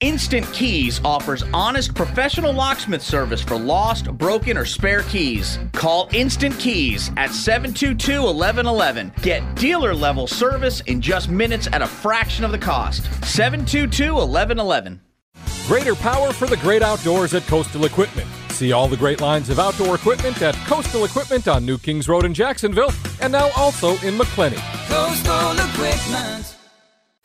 Instant Keys offers honest professional locksmith service for lost, broken, or spare keys. Call Instant Keys at 722 1111. Get dealer level service in just minutes at a fraction of the cost. 722 1111. Greater power for the great outdoors at Coastal Equipment. See all the great lines of outdoor equipment at Coastal Equipment on New Kings Road in Jacksonville and now also in Macclenny. Coastal Equipment.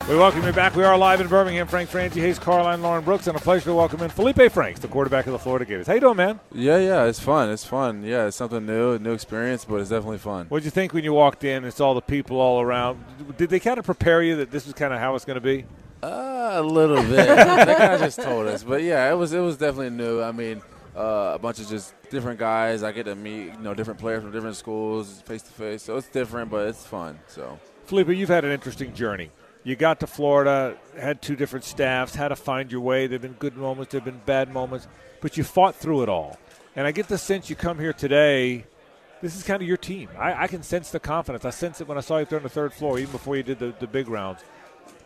We welcome you back. We are live in Birmingham. Frank Frangie, Hays, Carlyon, Lauren Brooks, and a pleasure to welcome in Felipe Franks, the quarterback of the Florida Gators. How you doing, man? Yeah, yeah, it's fun. It's fun. Yeah, it's something new, a new experience, but it's definitely fun. What did you think when you walked in and saw the people all around? Did they kind of prepare you that this was kind of how it's going to be? Uh, a little bit. they kind of just told us, but yeah, it was it was definitely new. I mean, uh, a bunch of just different guys. I get to meet you know different players from different schools face to face, so it's different, but it's fun. So, Felipe, you've had an interesting journey. You got to Florida, had two different staffs, had to find your way. There have been good moments, there have been bad moments, but you fought through it all. And I get the sense you come here today. This is kind of your team. I, I can sense the confidence. I sense it when I saw you there on the third floor, even before you did the, the big rounds.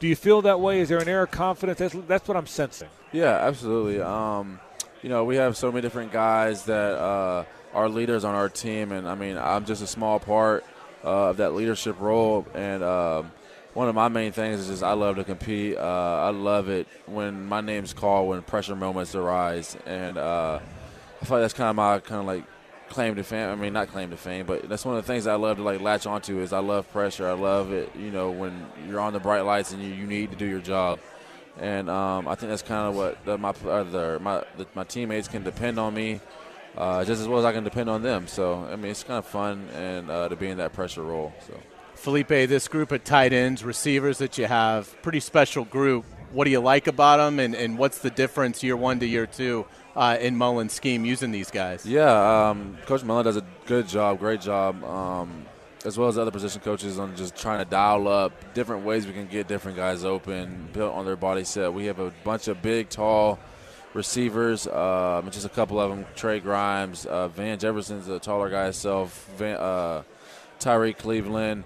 Do you feel that way? Is there an air of confidence? That's, that's what I'm sensing. yeah, absolutely. Um, you know, we have so many different guys that uh, are leaders on our team, and I mean, I'm just a small part uh, of that leadership role. And um, one of my main things is just I love to compete. Uh, I love it when my name's called when pressure moments arise, and uh, I feel like that's kind of my kind of like claim to fame. I mean, not claim to fame, but that's one of the things I love to like latch onto is I love pressure. I love it. You know, when you're on the bright lights and you, you need to do your job. And um, I think that's kind of what the, my uh, the, my the, my teammates can depend on me uh, just as well as I can depend on them. So I mean, it's kind of fun and uh, to be in that pressure role. So. Felipe, this group of tight ends, receivers that you have, pretty special group. What do you like about them, and, and what's the difference year one to year two uh, in Mullen's scheme using these guys? Yeah, um, Coach Mullen does a good job, great job, um, as well as other position coaches on just trying to dial up different ways we can get different guys open, built on their body set. We have a bunch of big, tall receivers, um, just a couple of them. Trey Grimes, uh, Van Jefferson's a taller guy himself. Van, uh, Tyrie Cleveland.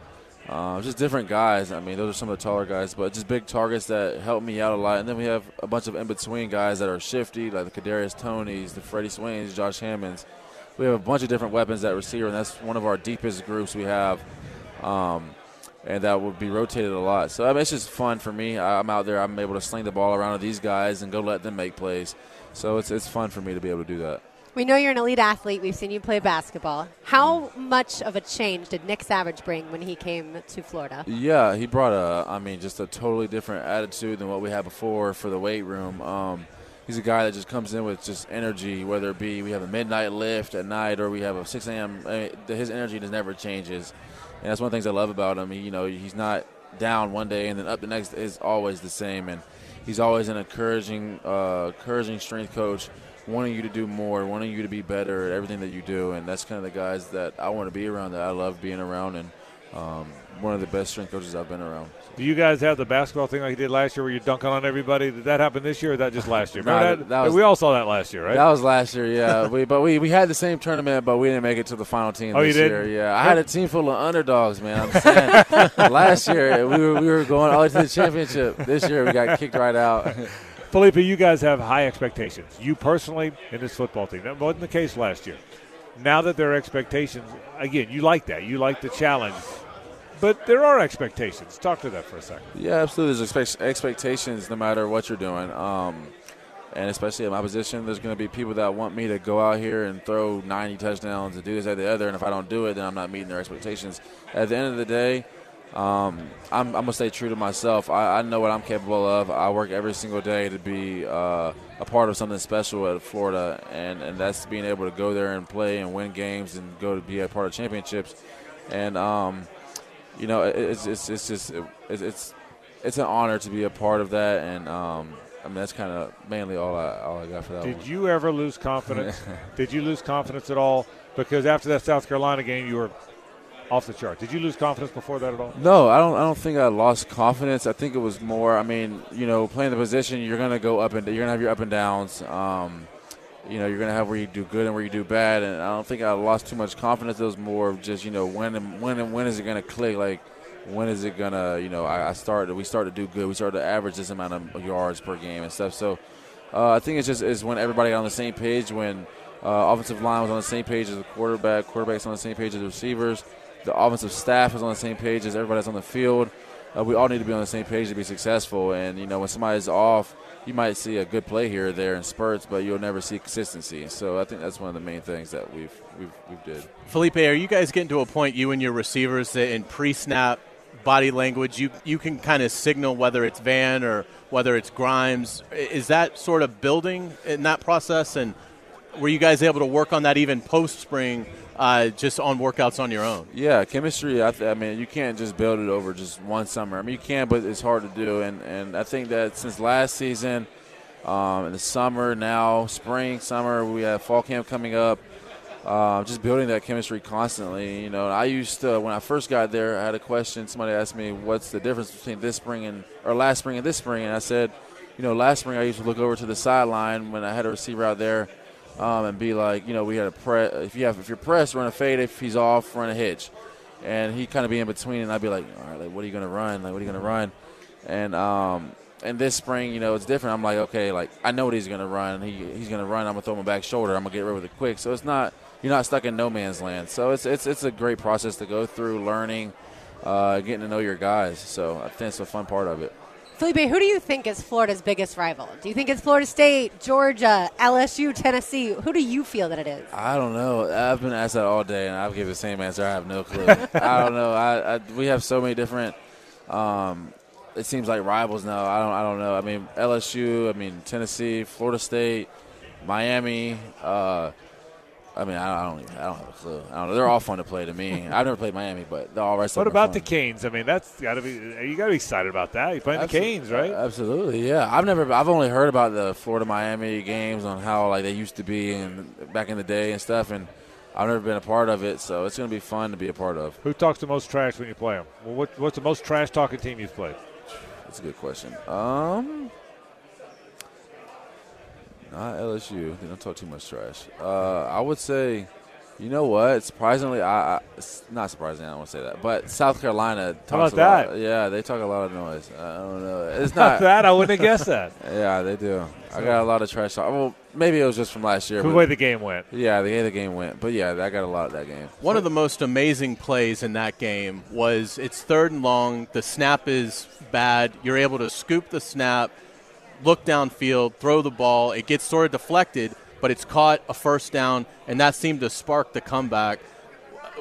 Uh, just different guys. I mean, those are some of the taller guys, but just big targets that help me out a lot. And then we have a bunch of in between guys that are shifty, like the Kadarius Tonys, the Freddie Swains, Josh Hammonds. We have a bunch of different weapons at receiver, and that's one of our deepest groups we have. Um, and that would be rotated a lot. So I mean, it's just fun for me. I'm out there. I'm able to sling the ball around to these guys and go let them make plays. So it's it's fun for me to be able to do that. We know you're an elite athlete. We've seen you play basketball. How much of a change did Nick Savage bring when he came to Florida? Yeah, he brought a, I mean, just a totally different attitude than what we had before for the weight room. Um, he's a guy that just comes in with just energy, whether it be we have a midnight lift at night or we have a 6 a.m. I mean, his energy just never changes, and that's one of the things I love about him. He, you know, he's not down one day and then up the next is always the same, and he's always an encouraging, uh, encouraging strength coach wanting you to do more, wanting you to be better at everything that you do, and that's kind of the guys that I want to be around, that I love being around, and um, one of the best strength coaches I've been around. Do you guys have the basketball thing like you did last year where you're dunking on everybody? Did that happen this year or that just last year? Nah, that- that was- we all saw that last year, right? That was last year, yeah. we, but we, we had the same tournament, but we didn't make it to the final team Oh, you didn't? year. Yeah, I had a team full of underdogs, man. I'm saying last year we were we were going all the way to the championship. This year we got kicked right out. Felipe, you guys have high expectations. You personally in this football team. That wasn't the case last year. Now that there are expectations, again, you like that. You like the challenge. But there are expectations. Talk to that for a second. Yeah, absolutely. There's expect- expectations no matter what you're doing. Um, and especially at my position, there's going to be people that want me to go out here and throw 90 touchdowns and do this, that, the other. And if I don't do it, then I'm not meeting their expectations. At the end of the day, um, I'm, I'm going to stay true to myself. I, I know what I'm capable of. I work every single day to be uh, a part of something special at Florida, and, and that's being able to go there and play and win games and go to be a part of championships. And, um, you know, it- it's, it's, it's just it, it's it's an honor to be a part of that, and um, I mean that's kind of mainly all I all I got for that. Did one. you ever lose confidence? Did you lose confidence at all? Because after that South Carolina game, you were off the chart. Did you lose confidence before that at all? No, I don't. I don't think I lost confidence. I think it was more. I mean, you know, playing the position, you're gonna go up and you're gonna have your up and downs. Um, you know, you're gonna have where you do good and where you do bad. And I don't think I lost too much confidence. It was more of just you know when and when and when is it gonna click? Like when is it gonna, you know, I, I started, we started to do good. We started to average this amount of yards per game and stuff. So uh, I think it's just is when everybody got on the same page, when uh, offensive line was on the same page as the quarterback, quarterback's on the same page as the receivers, the offensive staff is on the same page as everybody's on the field. Uh, we all need to be on the same page to be successful. And you know, when somebody's off, you might see a good play here or there in spurts, but you'll never see consistency. So I think that's one of the main things that we've we've, we've did. Felipe, are you guys getting to a point, you and your receivers, that in pre-snap body language, you you can kind of signal whether it's Van or whether it's Grimes? Is that sort of building in that process? And were you guys able to work on that even post spring? Uh, just on workouts on your own. Yeah, chemistry. I, th- I, mean, you can't just build it over just one summer. I mean, you can, but it's hard to do. And and I think that since last season, um, in the summer, now spring, summer, we have fall camp coming up. Uh, just building that chemistry constantly. You know, I used to when I first got there, I had a question. Somebody asked me, "What's the difference between this spring and or last spring and this spring?" And I said, "You know, last spring I used to look over to the sideline when I had a receiver out there." Um, and be like, you know, we had a press. If you have, if you're pressed, run a fade. If he's off, run a hitch. And he kind of be in between, and I'd be like, all right, like, what are you gonna run? Like, what are you gonna run? And um, and this spring, you know, it's different. I'm like, okay, like I know what he's gonna run. He he's gonna run. I'm gonna throw my back shoulder. I'm gonna get rid of it quick. So it's not you're not stuck in no man's land. So it's it's it's a great process to go through, learning, uh, getting to know your guys. So I think it's a fun part of it. Felipe, who do you think is Florida's biggest rival? Do you think it's Florida State, Georgia, LSU, Tennessee? Who do you feel that it is? I don't know. I've been asked that all day, and I've given the same answer. I have no clue. I don't know. I, I, we have so many different. Um, it seems like rivals now. I don't. I don't know. I mean, LSU. I mean, Tennessee, Florida State, Miami. Uh, I mean, I don't, even, I don't have a clue. I don't know. They're all fun to play to me. I've never played Miami, but all rest. What about the Canes? I mean, that's got to be. You got to be excited about that. You're playing the Canes, right? Absolutely, yeah. I've never. I've only heard about the Florida Miami games on how like they used to be and back in the day and stuff, and I've never been a part of it. So it's going to be fun to be a part of. Who talks the most trash when you play them? Well, what, what's the most trash talking team you've played? That's a good question. Um, not LSU. They don't talk too much trash. Uh, I would say, you know what? Surprisingly, I, I not surprisingly, I don't want to say that, but South Carolina talks How about a that? lot. Yeah, they talk a lot of noise. I don't know. It's not that I wouldn't have guessed that. Yeah, they do. I got a lot of trash talk. Well, maybe it was just from last year. The way the game went. yeah, the way the game went. But yeah, I got a lot of that game. One of the most amazing plays in that game was it's third and long. The snap is bad. You're able to scoop the snap, look downfield, throw the ball. It gets sort of deflected, but it's caught a first down, and that seemed to spark the comeback.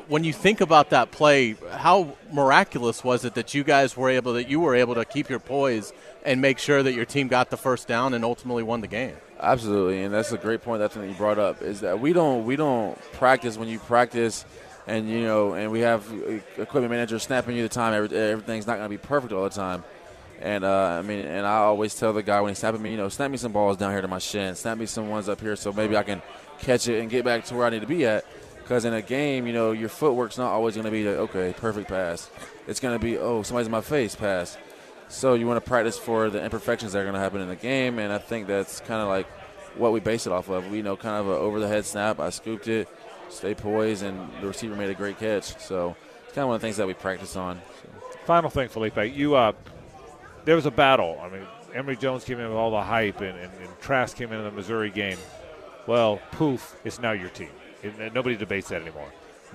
When you think about that play, how miraculous was it that you guys were able that you were able to keep your poise and make sure that your team got the first down and ultimately won the game? Absolutely, and that's a great point. That thing you brought up is that we don't we don't practice when you practice, and you know, and we have equipment managers snapping you the time. Every, everything's not going to be perfect all the time. And uh, I mean, and I always tell the guy when he's snapping me, you know, snap me some balls down here to my shin, snap me some ones up here, so maybe I can catch it and get back to where I need to be at. Because in a game, you know, your footwork's not always going to be the okay, perfect pass. It's going to be oh, somebody's in my face pass. So you want to practice for the imperfections that are going to happen in the game, and I think that's kind of like what we base it off of. We know kind of an over the head snap. I scooped it, stay poised, and the receiver made a great catch. So it's kind of one of the things that we practice on. Final thing, Felipe. You uh, there was a battle. I mean, Emory Jones came in with all the hype, and, and, and Trask came in the Missouri game. Well, poof, it's now your team. And nobody debates that anymore.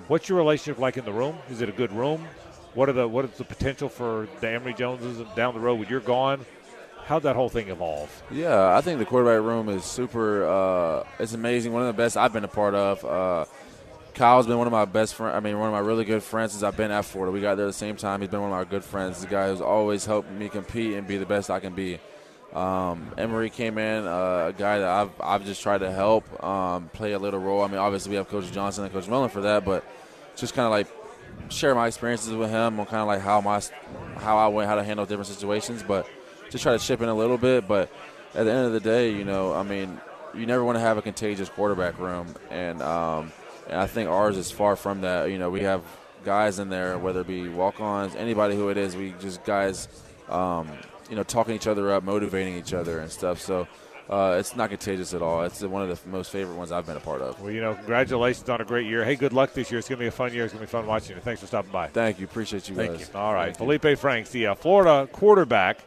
What's your relationship like in the room? Is it a good room? What are the what is the potential for the Emory Joneses down the road when you're gone? How'd that whole thing evolve? Yeah, I think the quarterback room is super. Uh, it's amazing. One of the best I've been a part of. Uh, Kyle's been one of my best friends. I mean, one of my really good friends since I've been at Florida. We got there at the same time. He's been one of my good friends. The guy who's always helped me compete and be the best I can be. Um, Emory came in, uh, a guy that I've, I've just tried to help um, play a little role. I mean, obviously we have Coach Johnson and Coach Mullen for that, but just kind of like share my experiences with him on kind of like how my how I went, how to handle different situations, but just try to chip in a little bit. But at the end of the day, you know, I mean, you never want to have a contagious quarterback room, and um, and I think ours is far from that. You know, we have guys in there, whether it be walk-ons, anybody who it is, we just guys, um, you know, talking each other up, motivating each other and stuff. So uh, it's not contagious at all. It's one of the most favorite ones I've been a part of. Well, you know, congratulations on a great year. Hey, good luck this year. It's going to be a fun year. It's going to be fun watching you. Thanks for stopping by. Thank you. Appreciate you Thank guys. you. All right. Thank you. Felipe Franks, the uh, Florida quarterback,